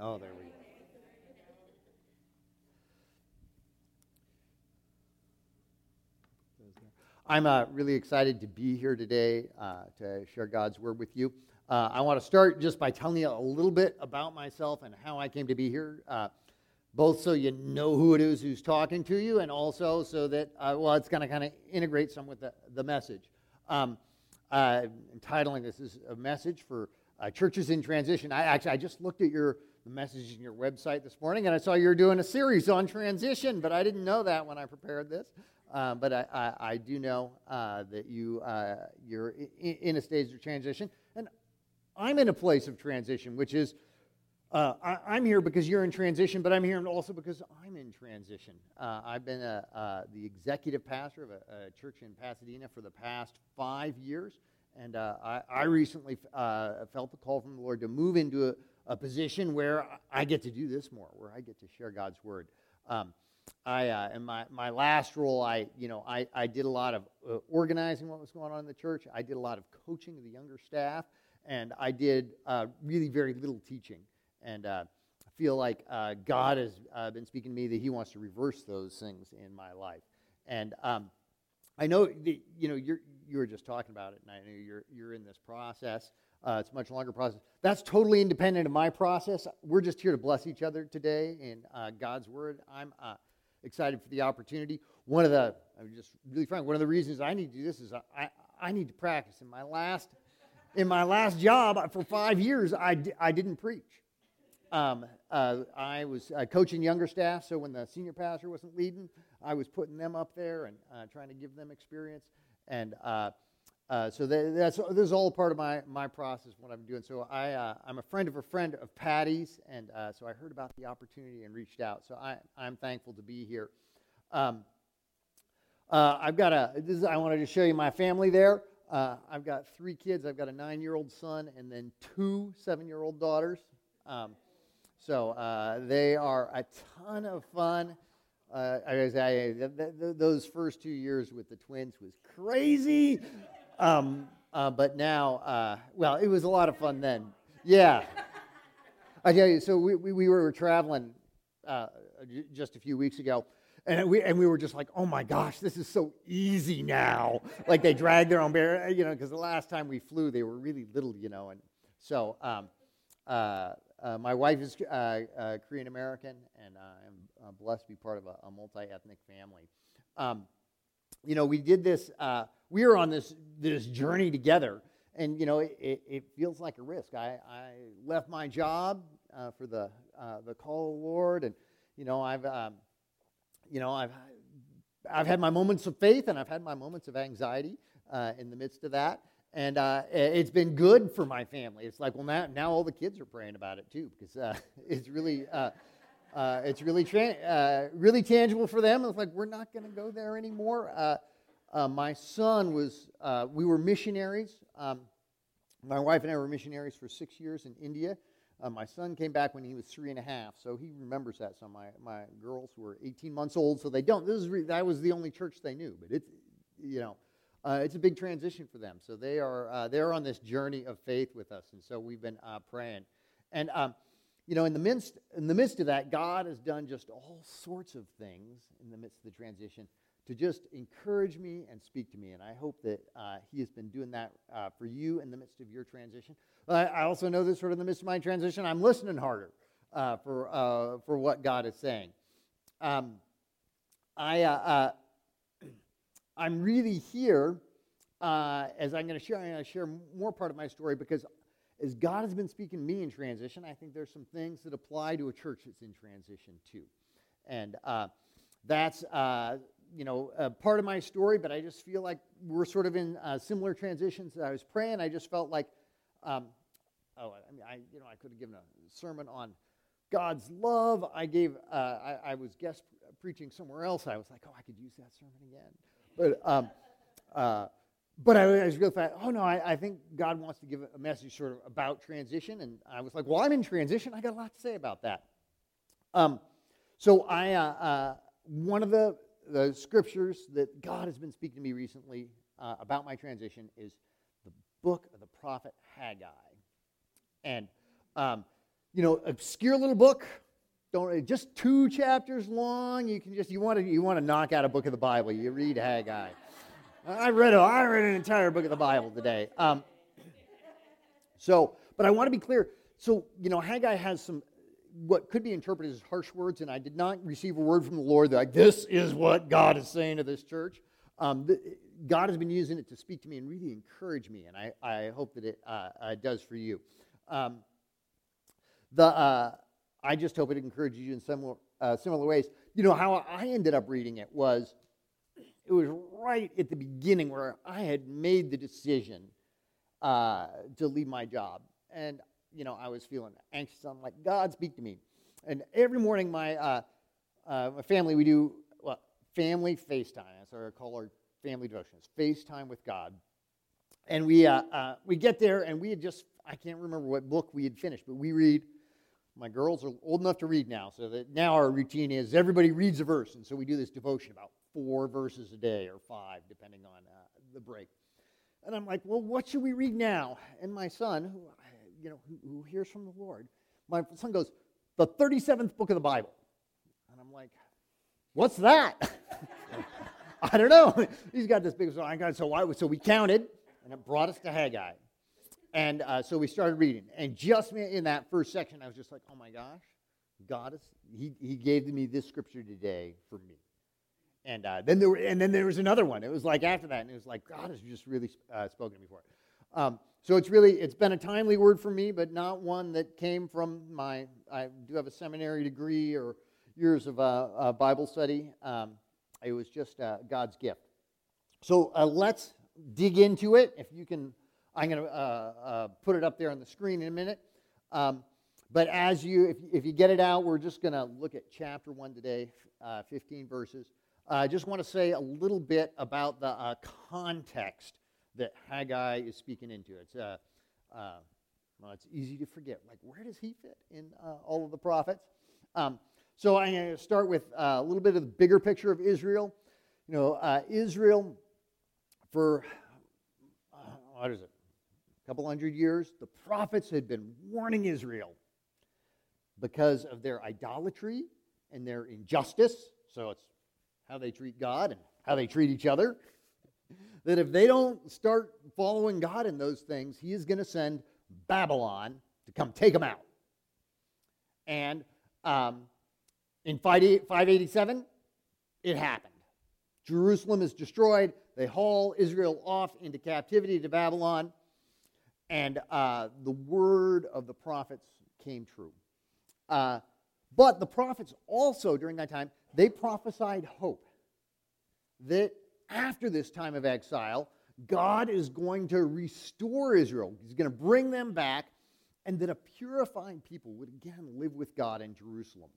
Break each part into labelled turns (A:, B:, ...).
A: Oh, there we go. I'm uh, really excited to be here today uh, to share God's word with you. Uh, I want to start just by telling you a little bit about myself and how I came to be here, uh, both so you know who it is who's talking to you, and also so that, uh, well, it's going to kind of integrate some with the, the message. Um, entitling this is a message for uh, churches in transition. I actually I just looked at your message in your website this morning, and I saw you were doing a series on transition, but I didn't know that when I prepared this. Uh, but I, I, I, do know uh, that you, uh, you're in, in, a stage of transition. And I'm in a place of transition, which is uh, I, am here because you're in transition, but I'm here also because I'm in transition. Uh, I've been a, uh, the executive pastor of a, a, church in Pasadena for the past five years. And I, I, recently felt the call from the Lord to move into a, a, position where I get to do this more, where I get to share God's word. Um, I, uh, in my, my last role, I, you know, I, I did a lot of uh, organizing what was going on in the church. I did a lot of coaching of the younger staff, and I did uh, really very little teaching. And uh, I feel like uh, God has uh, been speaking to me that He wants to reverse those things in my life. And um, I know, you know, you're, you were just talking about it, and I know you're, you're in this process. Uh, it's a much longer process. That's totally independent of my process. We're just here to bless each other today in uh, God's Word. I'm uh, excited for the opportunity. One of the, I'm just really frank, one of the reasons I need to do this is I, I need to practice. In my last, in my last job for five years, I, I didn't preach. Um, uh, I was uh, coaching younger staff, so when the senior pastor wasn't leading, I was putting them up there and uh, trying to give them experience. And uh, so that, that's this is all part of my, my process, what I'm doing. So I, uh, I'm a friend of a friend of Patty's, and uh, so I heard about the opportunity and reached out. So I, I'm thankful to be here. Um, uh, I've got a, this is, I wanted to show you my family there. Uh, I've got three kids. I've got a nine year old son and then two seven year old daughters. Um, so they are a ton of fun. I, I, those first two years with the twins was crazy. Um, uh, but now, uh, well, it was a lot of fun then. Yeah. I tell you, so we, we, we were traveling uh, just a few weeks ago, and we, and we were just like, oh my gosh, this is so easy now. like they drag their own bear, you know, because the last time we flew, they were really little, you know. And so um, uh, uh, my wife is uh, Korean American, and I'm blessed to be part of a, a multi ethnic family. Um, you know, we did this, uh, we were on this, this journey together, and, you know, it, it feels like a risk. I, I left my job uh, for the, uh, the call Lord, and, you know, I've, um, you know, I've, I've had my moments of faith and I've had my moments of anxiety uh, in the midst of that. And uh, it's been good for my family. It's like, well, now, now all the kids are praying about it too, because uh, it's really, uh, it's really, tra- uh, really tangible for them. It's like, we're not going to go there anymore. Uh, uh my son was, uh, we were missionaries. Um, my wife and I were missionaries for six years in India. Uh, my son came back when he was three and a half, so he remembers that. So my, my girls were 18 months old, so they don't. This is re- that was the only church they knew, but it's, you know, it's a big transition for them. So they are, they're on this journey of faith with us, and so we've been praying. And um, you know, in the midst in the midst of that, God has done just all sorts of things in the midst of the transition to just encourage me and speak to me. And I hope that uh, He has been doing that uh, for you in the midst of your transition. But I also know that sort of in the midst of my transition, I'm listening harder uh, for uh, for what God is saying. Um, I uh, uh, I'm really here as I'm going to share. I'm going to share more part of my story because as God has been speaking to me in transition, I think there's some things that apply to a church that's in transition too. And that's, you know, part of my story, but I just feel like we're sort of in uh, similar transitions. I was praying, I just felt like, um, oh, I mean, I, you know, I could have given a sermon on God's love. I gave, uh, I, I, was guest preaching somewhere else. I was like, oh, I could use that sermon again. But, um, uh, but I was real fast. Oh no, I, I, think God wants to give a message sort of about transition, and I was like, well, I'm in transition. I got a lot to say about that. Um, so I, uh, uh, one of the the scriptures that God has been speaking to me recently uh, about my transition is the book of the prophet Haggai, and um, you know, obscure little book. Don't just two chapters long. You can just you want to you want to knock out a book of the Bible. You read Haggai. I read a, I read an entire book of the Bible today. Um, so, but I want to be clear. So, you know, Haggai has some what could be interpreted as harsh words, and I did not receive a word from the Lord that like, this is what God is saying to this church. Um, the, God has been using it to speak to me and really encourage me, and I, I hope that it uh, uh, does for you. Um, the, uh, I just hope it encourages you in similar, uh, similar ways. You know, how I ended up reading it was it was right at the beginning where I had made the decision uh, to leave my job. And, you know, I was feeling anxious. I'm like, God, speak to me. And every morning, my, uh, uh, my family, we do well, family FaceTime. That's what I call our family devotions FaceTime with God. And we, uh, uh, we get there, and we had just, I can't remember what book we had finished, but we read my girls are old enough to read now, so that now our routine is everybody reads a verse, and so we do this devotion about four verses a day or five, depending on uh, the break. And I'm like, well, what should we read now? And my son, who you know, who, who hears from the Lord, my son goes, the 37th book of the Bible. And I'm like, what's that? I don't know. He's got this big. So I got so so we counted, and it brought us to Haggai. And uh, so we started reading. And just in that first section, I was just like, oh my gosh, God is, he, he gave me this scripture today for me. And, uh, then there were, and then there was another one. It was like after that, and it was like, God has just really uh, spoken to me for it. Um, so it's really, it's been a timely word for me, but not one that came from my, I do have a seminary degree or years of uh, Bible study. Um, it was just uh, God's gift. So uh, let's dig into it. If you can I'm going to uh, uh, put it up there on the screen in a minute. Um, but as you, if, if you get it out, we're just going to look at chapter 1 today, uh, 15 verses. I just want to say a little bit about the uh, context that Haggai is speaking into. It's, uh, uh, well, it's easy to forget. Like, where does he fit in all of the prophets? Um, so I'm going to start with a little bit of the bigger picture of Israel. You know, Israel, for, what is it, a couple hundred years, the prophets had been warning Israel because of their idolatry and their injustice. So it's how they treat God and how they treat each other. That if they don't start following God in those things, He is going to send Babylon to come take them out. And um, in 587, it happened. Jerusalem is destroyed. They haul Israel off into captivity to Babylon and uh, the word of the prophets came true. Uh, but the prophets also, during that time, they prophesied hope that after this time of exile, God is going to restore Israel. He's going to bring them back, and that a purifying people would again live with God in Jerusalem.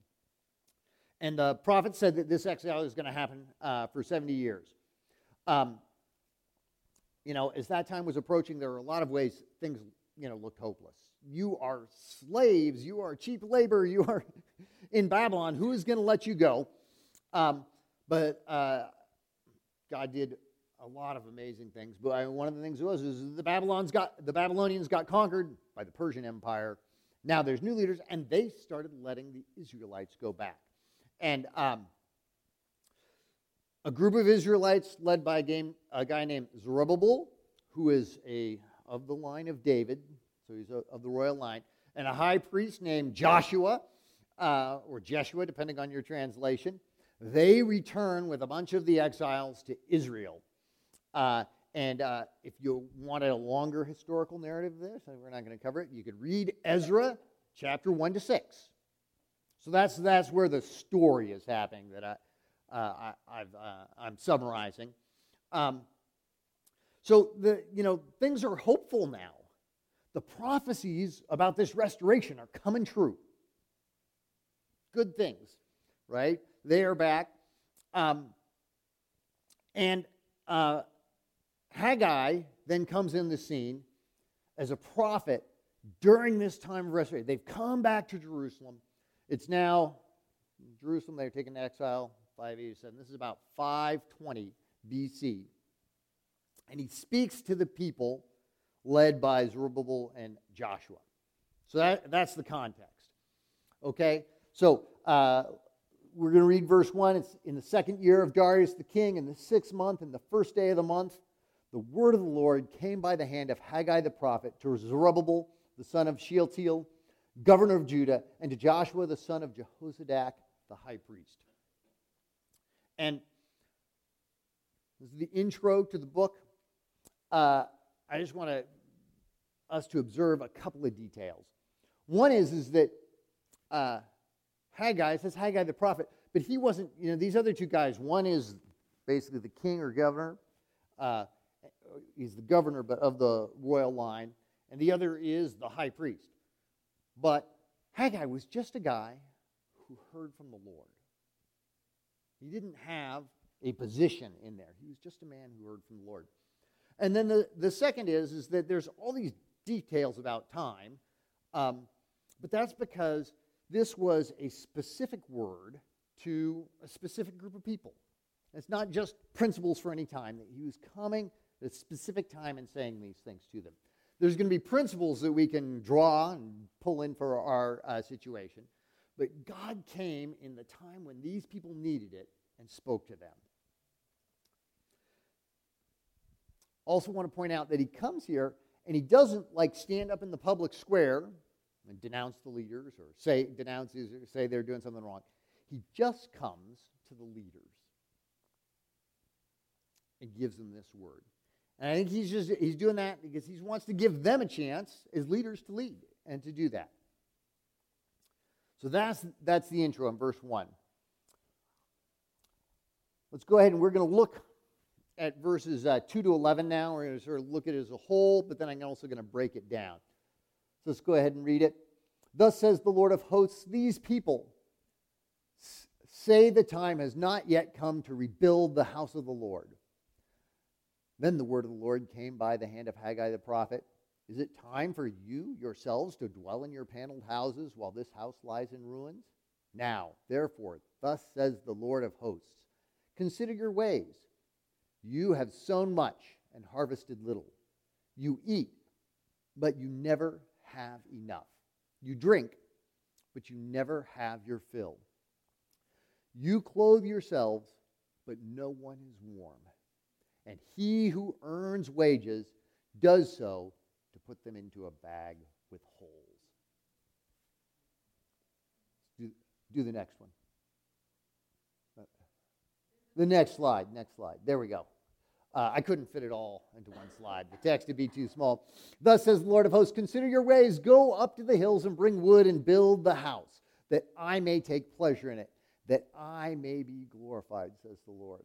A: And the prophet said that this exile is going to happen uh, for 70 years. Um, you know, as that time was approaching, there were a lot of ways things, you know, looked hopeless. You are slaves. You are cheap labor. You are in Babylon. Who is going to let you go? Um, but uh, God did a lot of amazing things. But one of the things was is the Babylons got the Babylonians got conquered by the Persian Empire. Now there's new leaders, and they started letting the Israelites go back. And um, a group of Israelites led by a, game, a guy named Zerubbabel, who is a of the line of David, so he's a, of the royal line, and a high priest named Joshua, uh, or Jeshua, depending on your translation. They return with a bunch of the exiles to Israel. Uh, and uh, if you wanted a longer historical narrative of this, we're not going to cover it, you could read Ezra chapter 1 to 6. So that's, that's where the story is happening that I, uh, I, am uh, summarizing. Um, so the you know things are hopeful now. The prophecies about this restoration are coming true. Good things, right? They are back, um, and uh, Haggai then comes in the scene as a prophet during this time of restoration. They've come back to Jerusalem. It's now Jerusalem. They're taken to exile 587. This is about 520 BC. And he speaks to the people led by Zerubbabel and Joshua. So that, that's the context. Okay? So uh, we're going to read verse 1. It's in the second year of Darius the king, in the sixth month, in the first day of the month, the word of the Lord came by the hand of Haggai the prophet to Zerubbabel, the son of Shealtiel, governor of Judah, and to Joshua, the son of Jehozadak, the high priest. And this is the intro to the book. Uh, I just want to, us to observe a couple of details. One is, is that uh, Haggai, it says Haggai the prophet, but he wasn't, you know, these other two guys, one is basically the king or governor. Uh, he's the governor, but of the royal line, and the other is the high priest. But Haggai was just a guy who heard from the Lord. He didn't have a position in there. He was just a man who heard from the Lord. And then the, the second is, is that there's all these details about time, um, but that's because this was a specific word to a specific group of people. It's not just principles for any time, that he was coming at a specific time and saying these things to them. There's going to be principles that we can draw and pull in for our uh, situation, but God came in the time when these people needed it and spoke to them. Also, want to point out that he comes here and he doesn't like stand up in the public square and denounce the leaders or say denounce or say they're doing something wrong. He just comes to the leaders and gives them this word. And I think he's just he's doing that because he wants to give them a chance as leaders to lead and to do that. So that's that's the intro in verse 1. Let's go ahead and we're going to look at verses uh, 2 to 11 now. We're going to sort of look at it as a whole, but then I'm also going to break it down. So let's go ahead and read it. Thus says the Lord of hosts, these people say the time has not yet come to rebuild the house of the Lord. Then the word of the Lord came by the hand of Haggai the prophet. Is it time for you yourselves to dwell in your paneled houses while this house lies in ruins? Now, therefore, thus says the Lord of hosts Consider your ways. You have sown much and harvested little. You eat, but you never have enough. You drink, but you never have your fill. You clothe yourselves, but no one is warm. And he who earns wages does so to put them into a bag with holes. Do, do the next one. Uh, the next slide, next slide. There we go. Uh, I couldn't fit it all into one slide. The text would be too small. Thus says the Lord of hosts Consider your ways, go up to the hills and bring wood and build the house, that I may take pleasure in it, that I may be glorified, says the Lord.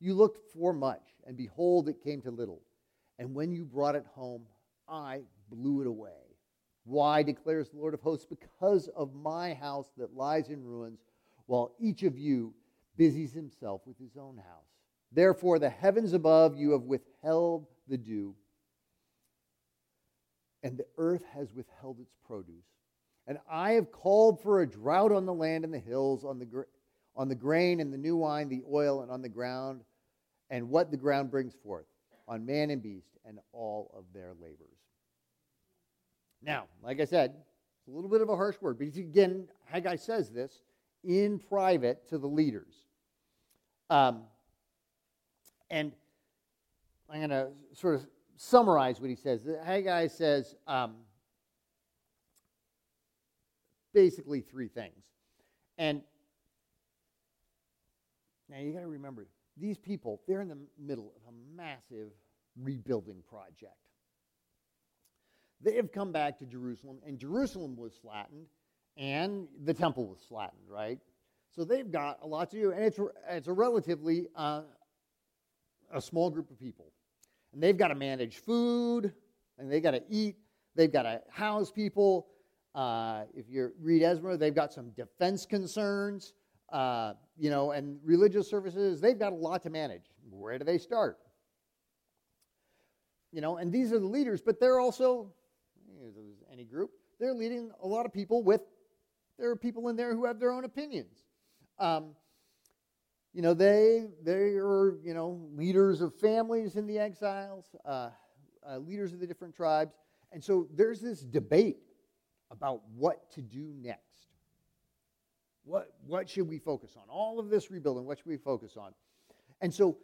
A: You looked for much, and behold, it came to little. And when you brought it home, I blew it away. Why, declares the Lord of hosts? Because of my house that lies in ruins, while each of you busies himself with his own house. Therefore, the heavens above you have withheld the dew, and the earth has withheld its produce. And I have called for a drought on the land and the hills, on the, on the grain and the new wine, the oil, and on the ground, and what the ground brings forth, on man and beast, and all of their labors. Now, like I said, it's a little bit of a harsh word, but again, Haggai says this in private to the leaders. Um, and I'm going to sort of summarize what he says. Haggai says um, basically three things. And now you got to remember, these people, they're in the middle of a massive rebuilding project. They have come back to Jerusalem, and Jerusalem was flattened, and the temple was flattened, right? So they've got a lot to do, and it's, it's a relatively uh, a small group of people. And they've got to manage food, and they've got to eat, they've got to house people. Uh, if you read Ezra, they've got some defense concerns, uh, you know, and religious services. They've got a lot to manage. Where do they start? You know, and these are the leaders, but they're also, any group, they're leading a lot of people with, there are people in there who have their own opinions. Um, you know, they, they are, you know, leaders of families in the exiles, uh, uh, leaders of the different tribes. And so there's this debate about what to do next. What, what should we focus on? All of this rebuilding, what should we focus on? And so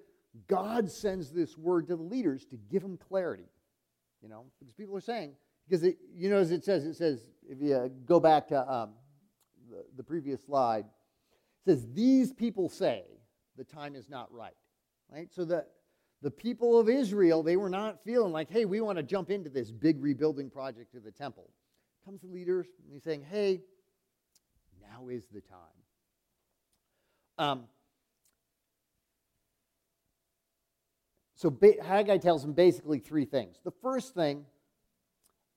A: God sends this word to the leaders to give them clarity. You know, because people are saying, because it, you know, as it says, it says, if you go back to um, the, the previous slide, it says, These people say the time is not right. Right? So the, the people of Israel, they were not feeling like, hey, we want to jump into this big rebuilding project of the temple. Comes the leaders, and he's saying, hey, now is the time. Um, so Haggai tells him basically three things. The first thing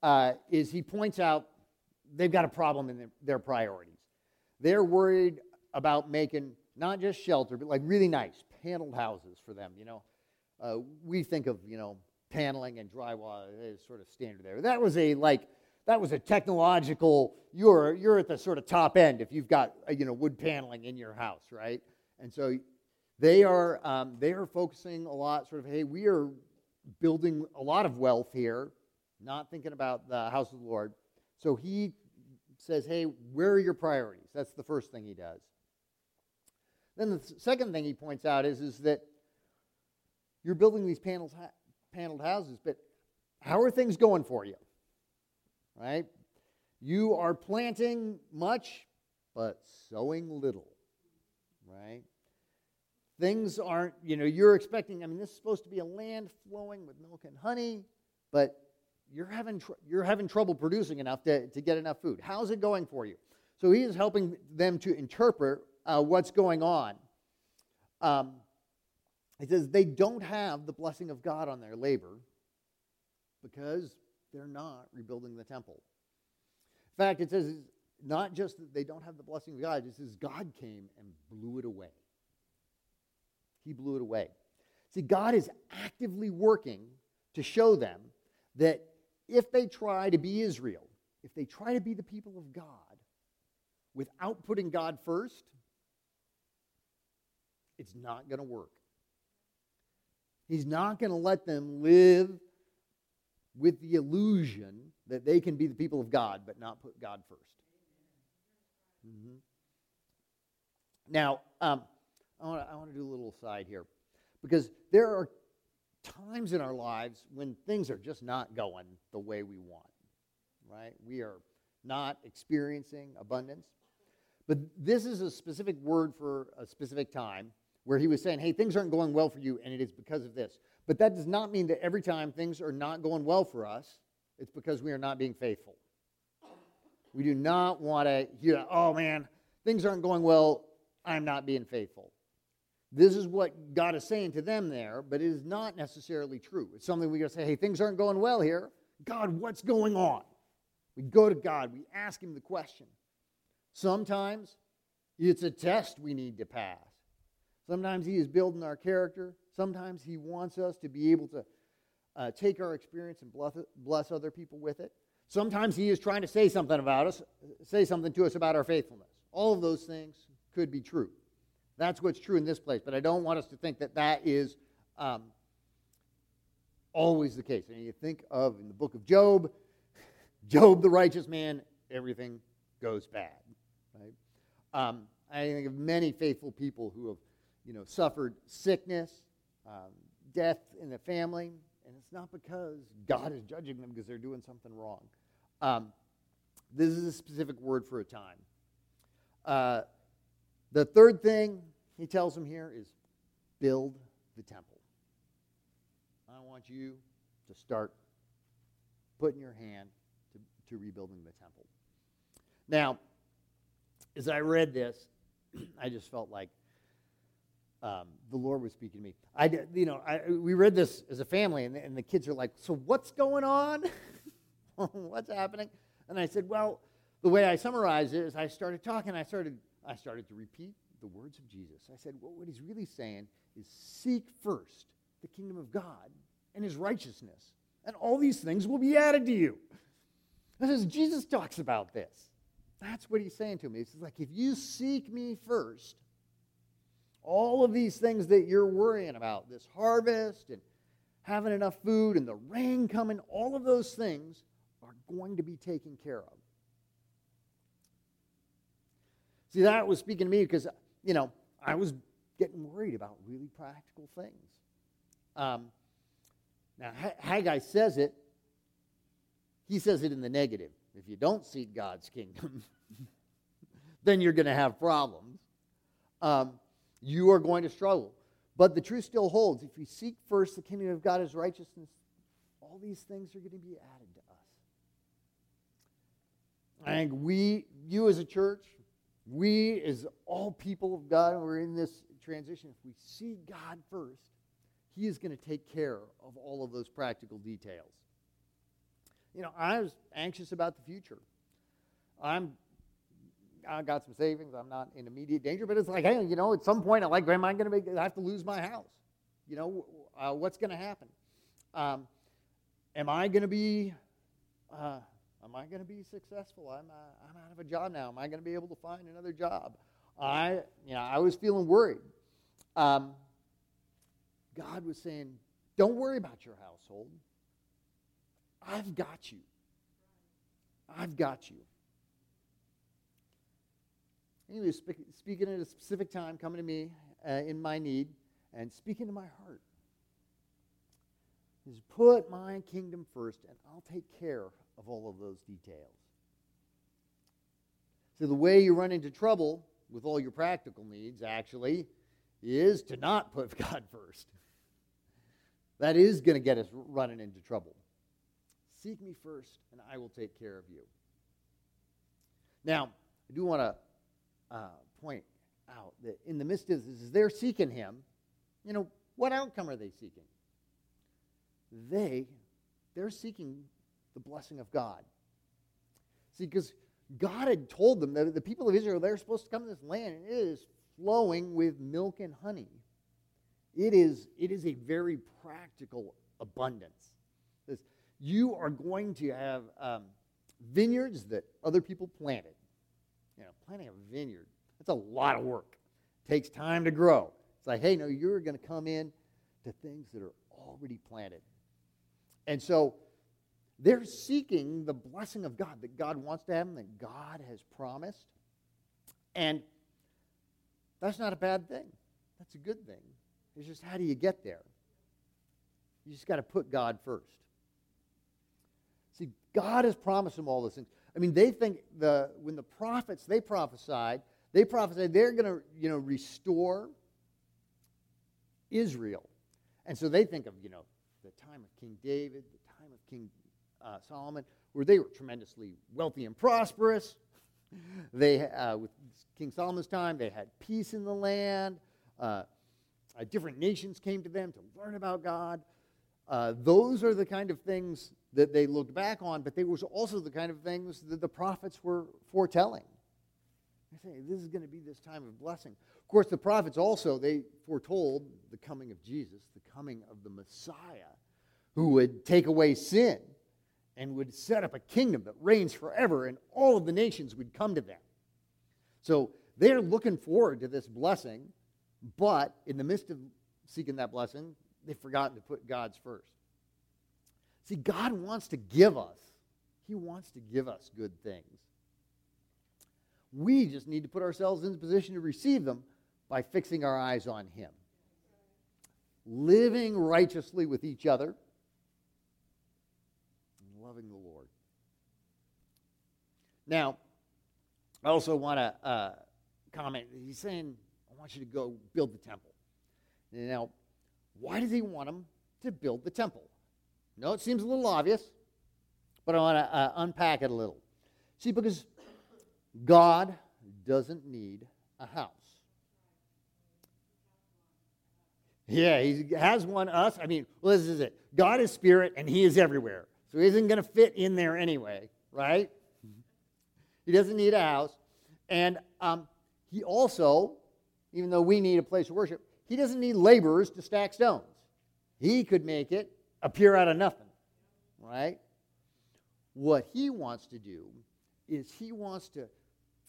A: uh, is he points out they've got a problem in their, their priorities. They're worried about making not just shelter, but like really nice paneled houses for them. You know, uh, we think of you know paneling and drywall as sort of standard there. That was a like that was a technological. You're you're at the sort of top end if you've got uh, you know wood paneling in your house, right? And so they are um, they are focusing a lot. Sort of, hey, we are building a lot of wealth here, not thinking about the house of the Lord. So he says, hey, where are your priorities? That's the first thing he does. Then the second thing he points out is, is that you're building these panels, paneled houses, but how are things going for you? Right? You are planting much, but sowing little. Right? Things aren't, you know, you're expecting, I mean, this is supposed to be a land flowing with milk and honey, but you're having, tr- you're having trouble producing enough to, to get enough food. How's it going for you? So he is helping them to interpret uh, what's going on. Um, he says they don't have the blessing of God on their labor because they're not rebuilding the temple. In fact, it says not just that they don't have the blessing of God, it says God came and blew it away. He blew it away. See, God is actively working to show them that if they try to be Israel, if they try to be the people of God without putting God first, it's not going to work. He's not going to let them live with the illusion that they can be the people of God, but not put God 1st mm-hmm. Now, um, I want to do a little side here because there are times in our lives when things are just not going the way we want, right? We are not experiencing abundance. But this is a specific word for a specific time where he was saying, hey, things aren't going well for you, and it is because of this. But that does not mean that every time things are not going well for us, it's because we are not being faithful. We do not want to hear, oh man, things aren't going well, I'm not being faithful. This is what God is saying to them there, but it is not necessarily true. It's something we got to say, hey, things aren't going well here. God, what's going on? We go to God, we ask Him the question. Sometimes it's a test we need to pass. Sometimes He is building our character. Sometimes He wants us to be able to uh, take our experience and bless, bless other people with it. Sometimes He is trying to say something about us, say something to us about our faithfulness. All of those things could be true. That's what's true in this place, but I don't want us to think that that is um, always the case. And you think of in the book of Job, Job, the righteous man, everything goes bad. Right? Um, I think of many faithful people who have you know, suffered sickness, um, death in the family, and it's not because God is judging them because they're doing something wrong. Um, this is a specific word for a time. Uh, the third thing he tells them here is build the temple. I want you to start putting your hand to, to rebuilding the temple. Now, as I read this, I just felt like um, the Lord was speaking to me. I, you know, I, we read this as a family, and, and the kids are like, "So what's going on? what's happening?" And I said, "Well, the way I summarize it is, I started talking. I started, I started to repeat the words of Jesus. I said, well, what he's really saying is, seek first the kingdom of God and His righteousness, and all these things will be added to you." And as Jesus talks about this, that's what he's saying to me. He's like, if you seek me first all of these things that you're worrying about, this harvest and having enough food and the rain coming, all of those things are going to be taken care of. See, that was speaking to me because, you know, I was getting worried about really practical things. Um, now, Haggai says it, he says it in the negative. If you don't seek God's kingdom, then you're going to have problems. Um, you are going to struggle. But the truth still holds. If we seek first the kingdom of God as righteousness, all these things are going to be added to us. I think we, you as a church, we as all people of God, we're in this transition. If we see God first, He is going to take care of all of those practical details. You know, I was anxious about the future. I'm I got some savings. I'm not in immediate danger, but it's like, hey, you know, at some point, I'm like, am I going to have to lose my house? You know, uh, what's going to happen? Um, am I going to be, uh, am I going to be successful? I'm, uh, I'm out of a job now. Am I going to be able to find another job? I, you know, I was feeling worried. Um, God was saying, don't worry about your household. I've got you. I've got you. He was speaking at a specific time, coming to me uh, in my need, and speaking to my heart is put my kingdom first, and I'll take care of all of those details. So, the way you run into trouble with all your practical needs, actually, is to not put God first. That is going to get us running into trouble. Seek me first, and I will take care of you. Now, I do want to uh, point out that in the midst of this, they're seeking him, you know, what outcome are they seeking? they they're seeking the blessing of God. See, because God had told them that the people of Israel they're supposed to come to this land, and it is flowing with milk and honey. It is, it is a very practical abundance. This, You are going to have um, vineyards that other people planted. You know, planting a vineyard, that's a lot of work. It takes time to grow. It's like, hey, no, you're going to come in to things that are already planted. And so they're seeking the blessing of God that God wants to have and that God has promised. And that's not a bad thing. That's a good thing. It's just how do you get there? You just got to put God first. See, God has promised them all those things. I mean, they think the when the prophets they prophesied, they prophesied they're going to you know restore Israel, and so they think of you know the time of King David, the time of King uh, Solomon, where they were tremendously wealthy and prosperous. They, uh, with King Solomon's time, they had peace in the land. Uh, uh different nations came to them to learn about God. Uh, those are the kind of things that they looked back on, but they were also the kind of things that the prophets were foretelling. They say this is going to be this time of blessing. Of course, the prophets also they foretold the coming of Jesus, the coming of the Messiah, who would take away sin and would set up a kingdom that reigns forever, and all of the nations would come to them. So they're looking forward to this blessing, but in the midst of seeking that blessing, they've forgotten to put God's first. See, God wants to give us, He wants to give us good things. We just need to put ourselves in the position to receive them by fixing our eyes on Him. Living righteously with each other and loving the Lord. Now, I also want to uh, comment. He's saying, I want you to go build the temple. Now, why does he want him to build the temple? No, it seems a little obvious, but I want to uh, unpack it a little. See, because God doesn't need a house. Yeah, he has one us. I mean, well, this is it. God is spirit and he is everywhere. So he isn't going to fit in there anyway, right? He doesn't need a house. And um, he also, even though we need a place of worship, he doesn't need laborers to stack stones. He could make it appear out of nothing, right? What he wants to do is he wants to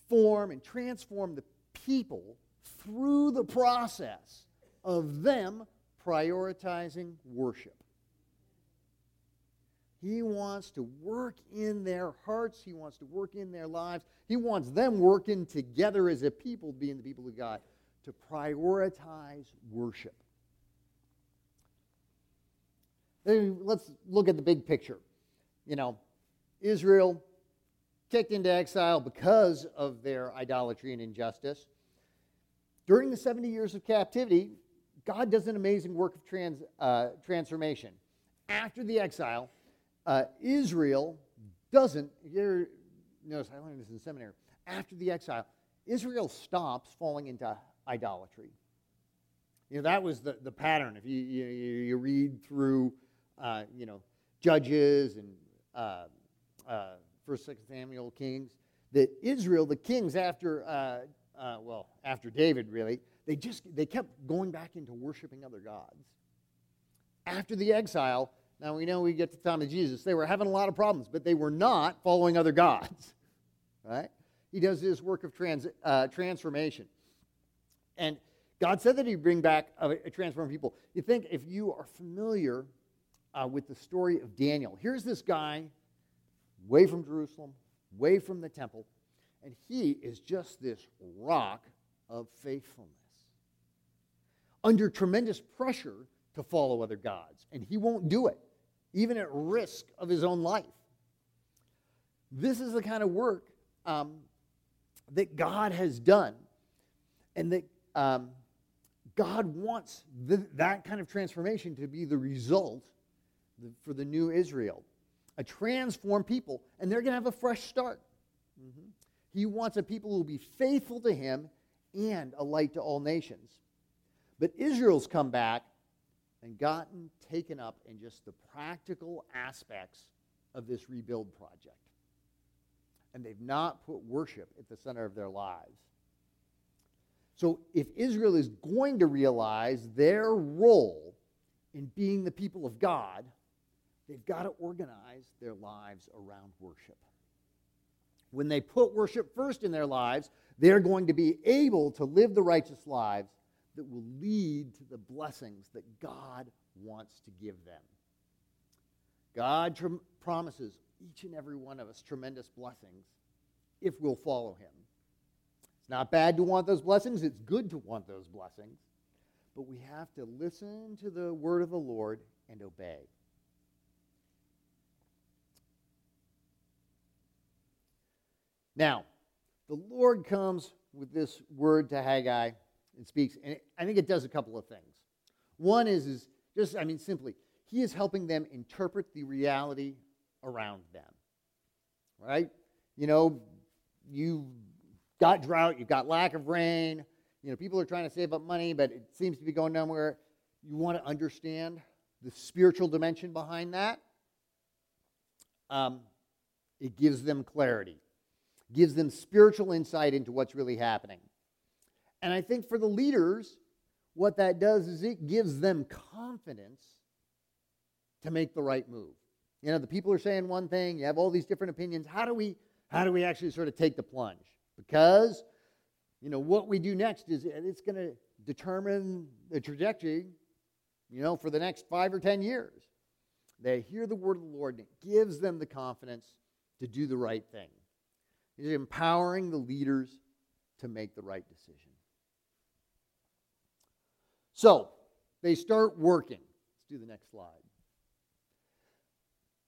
A: form and transform the people through the process of them prioritizing worship. He wants to work in their hearts. He wants to work in their lives. He wants them working together as a people, being the people of God, to prioritize worship. Let's look at the big picture. You know, Israel kicked into exile because of their idolatry and injustice. During the 70 years of captivity, God does an amazing work of trans, uh, transformation. After the exile, uh, Israel doesn't, here, notice I learned this in seminary. After the exile, Israel stops falling into idolatry. You know, that was the, the pattern. If you, you, you read through, uh, you know, Judges and uh, uh, First, Second Samuel, Kings, that Israel, the kings after, uh, well, after David, really, they just they kept going back into worshiping other gods. After the exile, now we know we get to the time of Jesus, they were having a lot of problems, but they were not following other gods. Right? He does this work of trans, transformation. And God said that He'd bring back a, a transformed people. You think if you are familiar uh, with the story of Daniel, here's this guy, way from Jerusalem, way from the temple, and he is just this rock of faithfulness. Under tremendous pressure to follow other gods, and he won't do it even at risk of his own life. This is the kind of work um, that God has done, and that um, God wants the, that kind of transformation to be the result for the new Israel. A transformed people, and they're going to have a fresh start. Mm-hmm. He wants a people who will be faithful to Him and a light to all nations. But Israel's come back and gotten taken up in just the practical aspects of this rebuild project. And they've not put worship at the center of their lives. So, if Israel is going to realize their role in being the people of God, they've got to organize their lives around worship. When they put worship first in their lives, they're going to be able to live the righteous lives that will lead to the blessings that God wants to give them. God tr- promises each and every one of us tremendous blessings if we'll follow Him. It's not bad to want those blessings, it's good to want those blessings, but we have to listen to the word of the Lord and obey. Now, the Lord comes with this word to Haggai and speaks. And I think it does a couple of things. One is, is just, I mean, simply, he is helping them interpret the reality around them. Right? You know, you've got drought, you've got lack of rain. You know, people are trying to save up money, but it seems to be going nowhere. You want to understand the spiritual dimension behind that. Um, it gives them clarity, gives them spiritual insight into what's really happening. And I think for the leaders, what that does is it gives them confidence to make the right move. You know, the people are saying one thing, you have all these different opinions. How do we how do we actually sort of take the plunge? Because you know, what we do next is it's going to determine the trajectory, you know, for the next 5 or 10 years. They hear the word of the Lord and it gives them the confidence to do the right thing. He's empowering the leaders to make the right decision. So they start working. Let's do the next slide.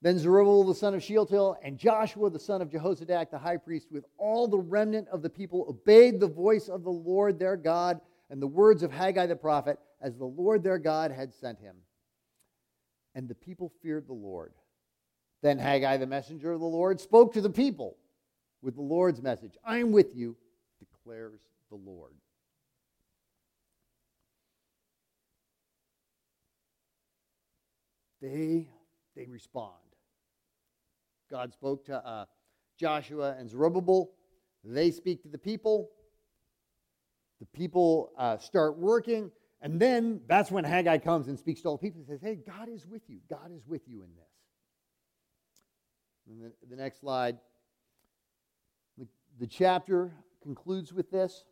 A: Then Zerubbabel the son of Shealtiel and Joshua the son of Jehozadak the high priest with all the remnant of the people obeyed the voice of the Lord their God and the words of Haggai the prophet as the Lord their God had sent him. And the people feared the Lord. Then Haggai the messenger of the Lord spoke to the people with the Lord's message I am with you, declares the Lord. they, they respond. God spoke to uh, Joshua and Zerubbabel. They speak to the people. The people uh, start working. And then that's when Haggai comes and speaks to all the people and says, Hey, God is with you. God is with you in this. The, the next slide. The, chapter concludes with this.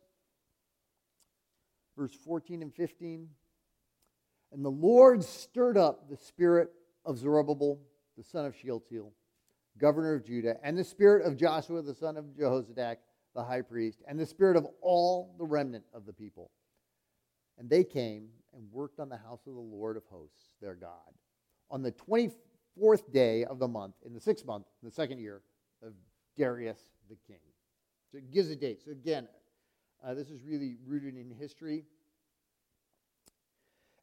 A: Verse 14 and 15. And the Lord stirred up the spirit of Zerubbabel the son of Shealtiel, governor of Judah, and the spirit of Joshua, the son of Jehozadak, the high priest, and the spirit of all the remnant of the people. And they came and worked on the house of the Lord of hosts, their God, on the 24th day of the month, in the sixth month, in the second year of Darius the king. So it gives a date. So again, uh, this is really rooted in history.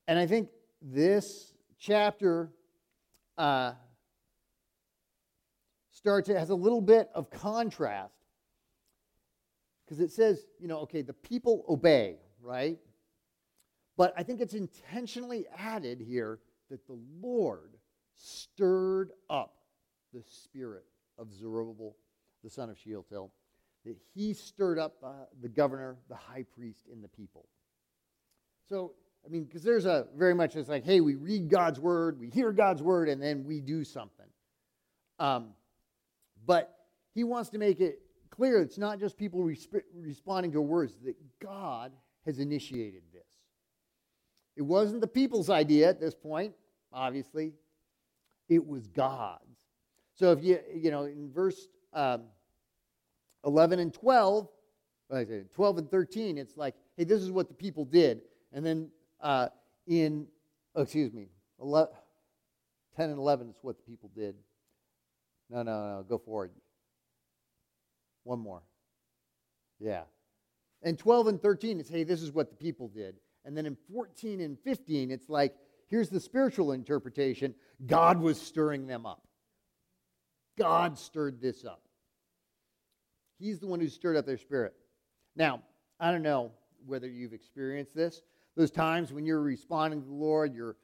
A: And I think this chapter uh, starts, it has a little bit of contrast because it says, you know, okay, the people obey, right? But I think it's intentionally added here that the Lord stirred up the spirit of Zerubbabel, the son of Shealtiel, that he stirred up uh, the governor, the high priest, and the people. So, I mean, because there's a very much it's like, hey, we read God's word, we hear God's word, and then we do something. Um, but he wants to make it clear it's not just people resp- responding to words, that God has initiated this. It wasn't the people's idea at this point, obviously, it was God's. So if you, you know, in verse um, 11 and 12, 12 and 13, it's like, hey, this is what the people did. And then uh, in, oh, excuse me, 11, 10 and 11 is what the people did. No, no, no, go forward. One more. Yeah. And 12 and 13, it's, hey, this is what the people did. And then in 14 and 15, it's like, here's the spiritual interpretation God was stirring them up. God stirred this up. He's the one who stirred up their spirit. Now, I don't know whether you've experienced this. Those times when you're responding to the Lord, you're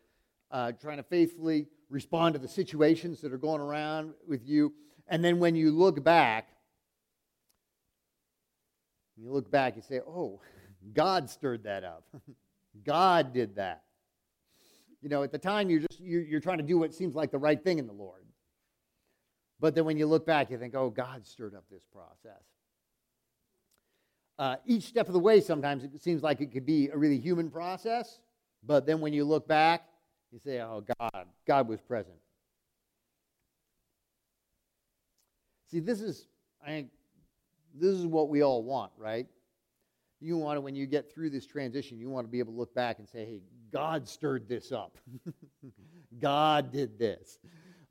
A: uh, trying to faithfully respond to the situations that are going around with you. And then when you look back, you look back, you say, oh, God stirred that up. God did that. You know, at the time, you're just you're, you're trying to do what seems like the right thing in the Lord. But then when you look back, you think, oh, God stirred up this process. Uh, each step of the way, sometimes it seems like it could be a really human process. But then when you look back, you say, oh, God, God was present. See, this is, I think, this is what we all want, right? You want to, when you get through this transition, you want to be able to look back and say, hey, God stirred this up. God did this.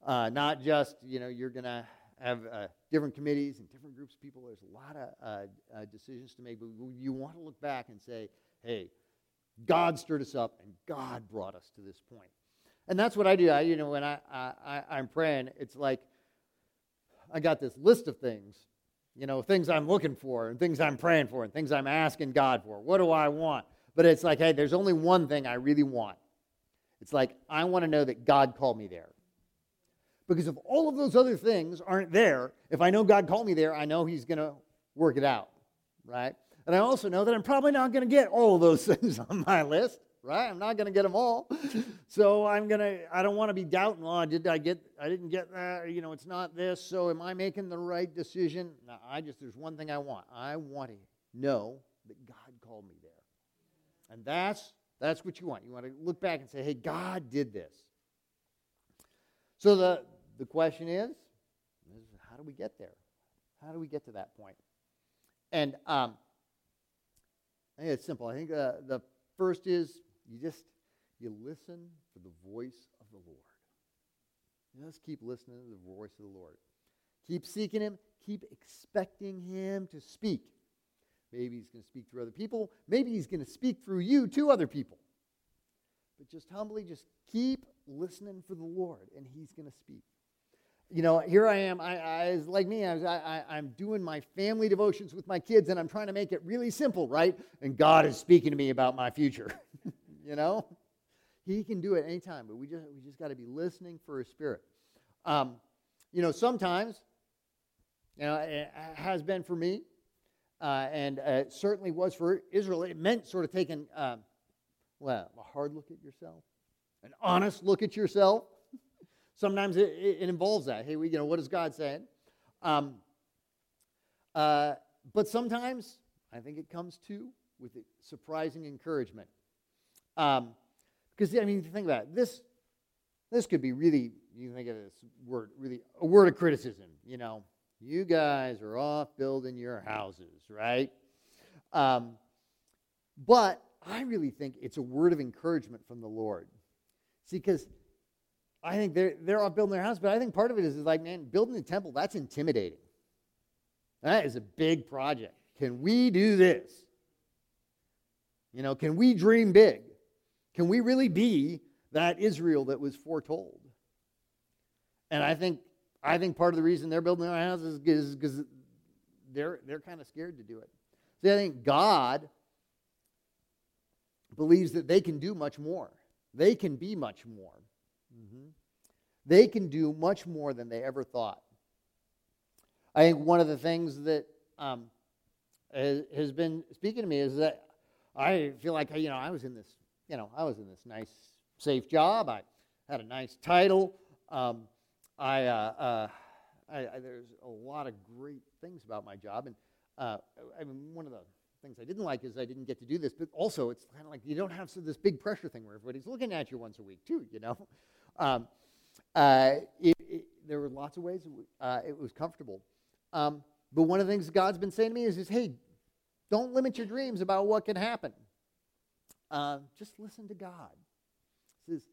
A: Uh, not just, you know, you're going to have uh, different committees and different groups of people. There's a lot of uh, uh, decisions to make, but you want to look back and say, hey, God stirred us up and God brought us to this point. And that's what I do. I, you know, when I, I, I'm praying, it's like I got this list of things, you know, things I'm looking for and things I'm praying for and things I'm asking God for. What do I want? But it's like, hey, there's only one thing I really want. It's like, I want to know that God called me there. Because if all of those other things aren't there, if I know God called me there, I know He's going to work it out, right? And I also know that I'm probably not going to get all of those things on my list, right? I'm not going to get them all. so I'm going to, I don't want to be doubting, oh, did I get, I didn't get that, you know, it's not this, so am I making the right decision? No, I just, there's one thing I want. I want to know that God called me there. And that's, that's what you want. You want to look back and say, hey, God did this. So the, the question is, is how do we get there? How do we get to that point? And um, I think it's simple. I think uh, the first is you just you listen for the voice of the Lord. Just keep listening to the voice of the Lord. Keep seeking Him. Keep expecting Him to speak. Maybe He's going to speak through other people. Maybe He's going to speak through you to other people. But just humbly, just keep listening for the Lord, and He's going to speak you know, here I am. I, I like me. I, I, I'm doing my family devotions with my kids, and I'm trying to make it really simple, right? And God is speaking to me about my future. you know, He can do it anytime, but we just we just got to be listening for His Spirit. Um, you know, sometimes, you know, it has been for me, uh, and it certainly was for Israel. It meant sort of taking, um, well, a hard look at yourself, an honest look at yourself Sometimes it, it, involves that. Hey, we, you know, what is God saying? Um, uh, but sometimes I think it comes to with surprising encouragement. Because, um, I mean, think about it. This, this could be really, you think of this word, really a word of criticism. You know, you guys are off building your houses, right? Um, but I really think it's a word of encouragement from the Lord. See, because I think they're, they're building their house, but I think part of it is, is like, man, building a temple, that's intimidating. That is a big project. Can we do this? You know, can we dream big? Can we really be that Israel that was foretold? And I think I think part of the reason they're building their houses is because they're they're kind of scared to do it. See, I think God believes that they can do much more. They can be much more. Mm-hmm. They can do much more than they ever thought. I think one of the things that um, has been speaking to me is that I feel like you know I was in this you know I was in this nice safe job. I had a nice title. Um, I, uh, uh, I, I, there's a lot of great things about my job, and uh, I mean one of the things I didn't like is I didn't get to do this, but also it's kind of like you don't have this big pressure thing where everybody's looking at you once a week too. You know, um, uh, it, it, there were lots of ways uh, it was comfortable. Um, but one of the things God's been saying to me is, is hey, don't limit your dreams about what can happen. Uh, just listen to God. He says,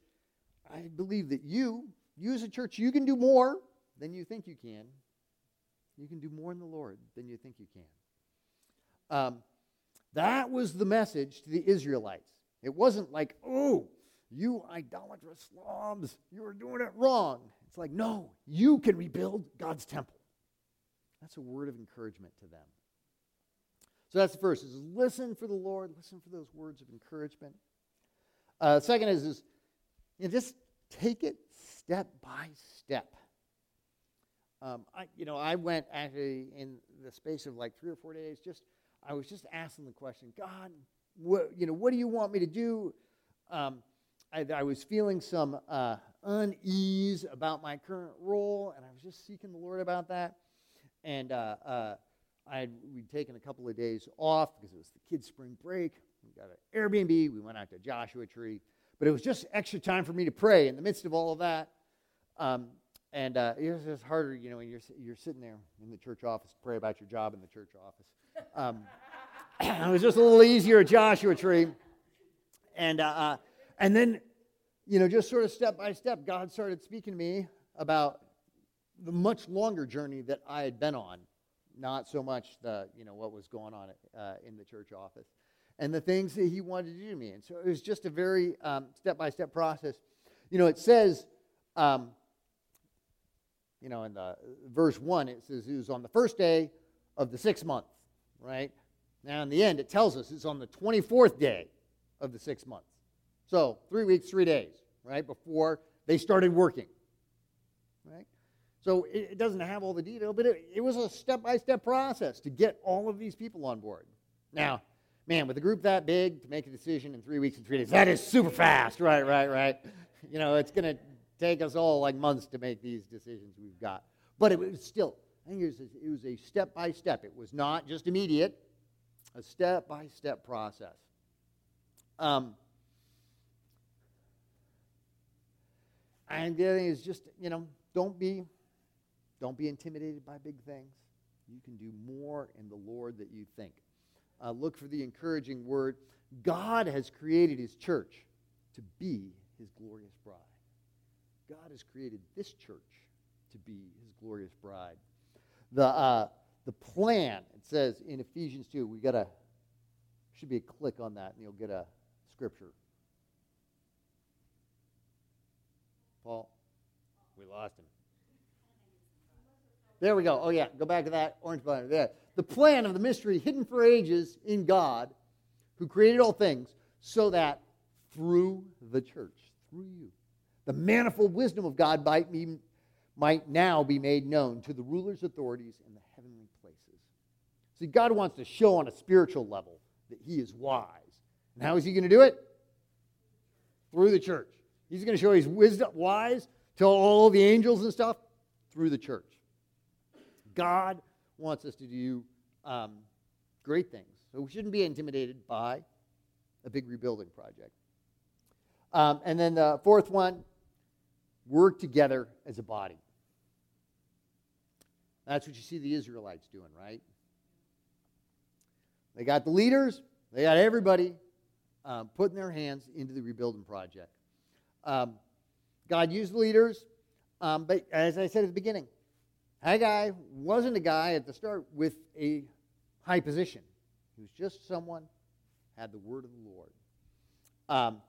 A: I believe that you, you as a church, you can do more than you think you can. You can do more in the Lord than you think you can. Um, that was the message to the Israelites. It wasn't like, oh, you idolatrous slobs, you are doing it wrong. It's like, no, you can rebuild God's temple. That's a word of encouragement to them. So that's the first is listen for the Lord, listen for those words of encouragement. Uh, second is, is you know, just take it step by step. Um, I, you know, I went actually in the space of like three or four days. Just, I was just asking the question, God, what, you know, what do you want me to do? Um, I, I, was feeling some uh, unease about my current role, and I was just seeking the Lord about that. And uh, uh, I'd, we'd taken a couple of days off because it was the kids' spring break. We got an Airbnb. We went out to Joshua Tree. But it was just extra time for me to pray in the midst of all of that. Um, and uh, it was just harder, you know, when you're, you're sitting there in the church office to pray about your job in the church office. Um, it was just a little easier at Joshua Tree. And, uh, uh, and then, you know, just sort of step by step, God started speaking to me about the much longer journey that I had been on not so much the you know what was going on uh, in the church office and the things that he wanted to do to me. And so it was just a very um, step-by-step process. You know it says um, you know in the verse 1 it says it was on the first day of the sixth month right? Now in the end it tells us it's on the 24th day of the sixth month so three weeks three days right before they started working right so it, it doesn't have all the detail, but it, it was a step by step process to get all of these people on board. Now, man, with a group that big, to make a decision in three weeks and three days, that is super fast, right, right, right. You know, it's going to take us all like months to make these decisions we've got. But it was still, I think it was, it was a step by step. It was not just immediate, a step by step process. Um, and the other thing is just, you know, don't be don't be intimidated by big things. You can do more in the Lord that you think. Uh, look for the encouraging word. God has created his church to be his glorious bride. God has created this church to be his glorious bride. The, uh, the plan, it says in Ephesians 2, we got a, should be a click on that and you'll get a scripture. Paul, we lost him. There we go. Oh, yeah. Go back to that orange button. There. The plan of the mystery hidden for ages in God, who created all things, so that through the church, through you, the manifold wisdom of God might, be, might now be made known to the rulers, authorities, and the heavenly places. See, God wants to show on a spiritual level that He is wise. And how is He going to do it? Through the church. He's going to show He's wisdom, wise to all the angels and stuff through the church. God wants us to do um, great things. So we shouldn't be intimidated by a big rebuilding project. Um, and then the fourth one work together as a body. That's what you see the Israelites doing, right? They got the leaders, they got everybody um, putting their hands into the rebuilding project. Um, God used leaders, um, but as I said at the beginning, Haggai wasn't a guy at the start with a high position. He was just someone had the word of the Lord. Um,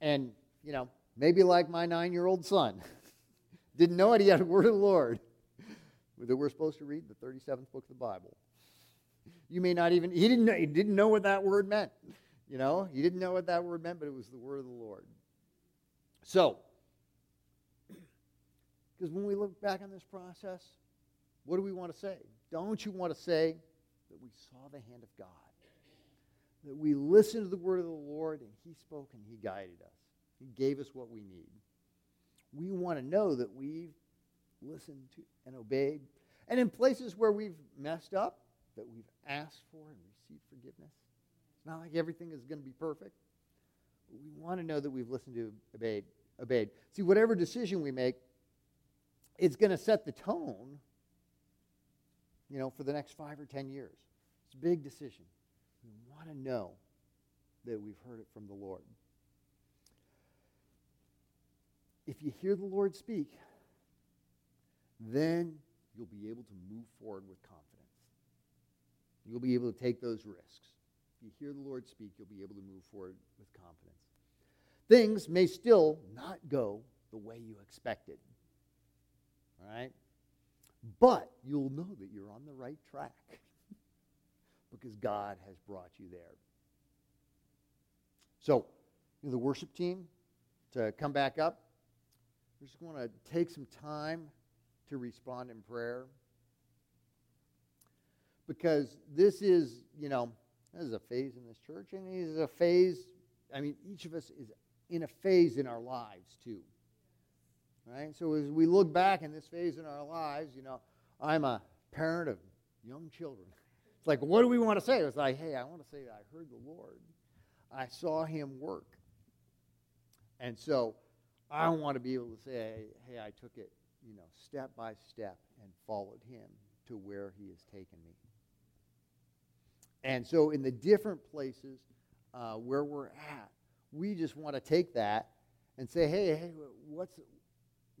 A: and, you know, maybe like my nine year old son, didn't know it, he had a word of the Lord that we're supposed to read the 37th book of the Bible. You may not even, he didn't know, he didn't know what that word meant. You know, he didn't know what that word meant, but it was the word of the Lord. So, because when we look back on this process, what do we want to say? Don't you want to say that we saw the hand of God? That we listened to the word of the Lord and He spoke and He guided us. He gave us what we need. We want to know that we've listened to and obeyed. And in places where we've messed up, that we've asked for and received forgiveness. It's not like everything is going to be perfect. But we want to know that we've listened to obeyed. Obeyed. See, whatever decision we make, it's going to set the tone, you know, for the next five or ten years. It's a big decision. We want to know that we've heard it from the Lord. If you hear the Lord speak, then you'll be able to move forward with confidence. You'll be able to take those risks. If you hear the Lord speak, you'll be able to move forward with confidence. Things may still not go the way you expected. All right? But you'll know that you're on the right track because God has brought you there. So, the worship team to come back up. We're just going to take some time to respond in prayer because this is, you know, this is a phase in this church, and it is a phase. I mean, each of us is in a phase in our lives too. Right? So as we look back in this phase in our lives, you know, I'm a parent of young children. It's like, what do we want to say? It's like, hey, I want to say I heard the Lord. I saw him work. And so I want to be able to say, hey, I took it, you know, step by step and followed him to where he has taken me. And so, in the different places uh, where we're at, we just want to take that and say, hey, hey, what's,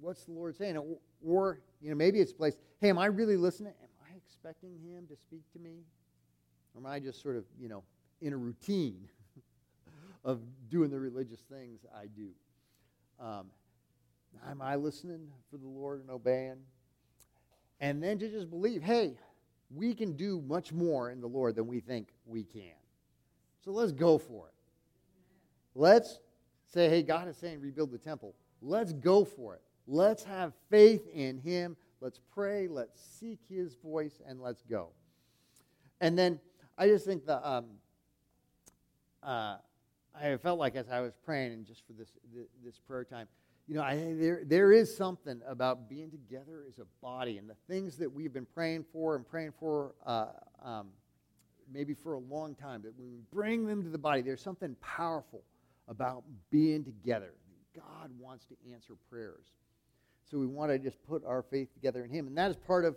A: what's the Lord saying? Or, you know, maybe it's a place, hey, am I really listening? Am I expecting Him to speak to me? Or am I just sort of, you know, in a routine of doing the religious things I do? Um, am I listening for the Lord and obeying? And then to just believe, hey, we can do much more in the Lord than we think we can. So let's go for it. Let's say, hey, God is saying rebuild the temple. Let's go for it. Let's have faith in Him. Let's pray. Let's seek His voice and let's go. And then I just think that um, uh, I felt like as I was praying and just for this, this prayer time, you know, I, there, there is something about being together as a body and the things that we've been praying for and praying for uh, um, maybe for a long time, that when we bring them to the body, there's something powerful about being together. God wants to answer prayers. So we want to just put our faith together in Him. And that is part of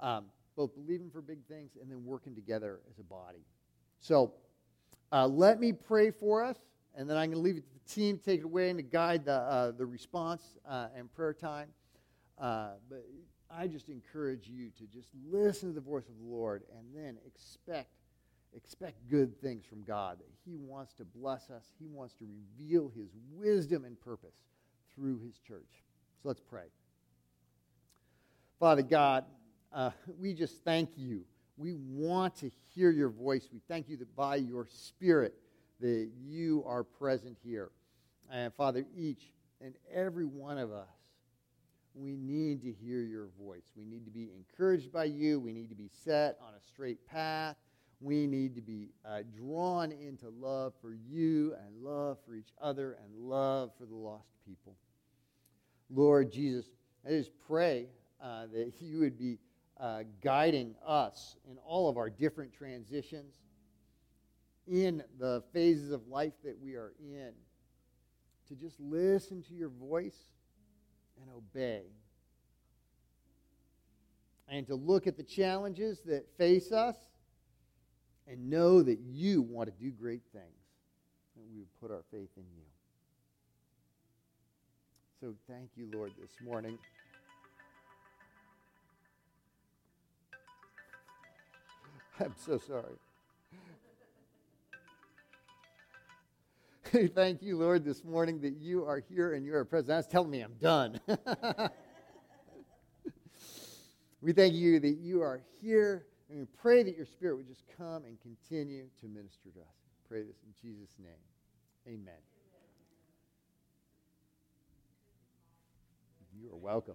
A: um, both believing for big things and then working together as a body. So uh, let me pray for us and then I'm going to leave it to the team to take it away and to guide the, uh, the response uh, and prayer time. Uh, but I just encourage you to just listen to the voice of the Lord and then expect expect good things from God. He wants to bless us. He wants to reveal His wisdom and purpose through His church. So let's pray. Father God, uh, we just thank you. We want to hear your voice. We thank you that by your Spirit that you are present here. And Father, each and every one of us, we need to hear your voice. We need to be encouraged by you. We need to be set on a straight path. We need to be uh, drawn into love for you and love for each other and love for the lost people. Lord Jesus, I just pray uh, that you would be uh, guiding us in all of our different transitions in the phases of life that we are in, to just listen to your voice and obey. And to look at the challenges that face us and know that you want to do great things. And we would put our faith in you. So thank you, Lord, this morning. I'm so sorry. Thank you, Lord, this morning that you are here and you are present. That's telling me I'm done. we thank you that you are here, and we pray that your Spirit would just come and continue to minister to us. Pray this in Jesus' name. Amen. You are welcome.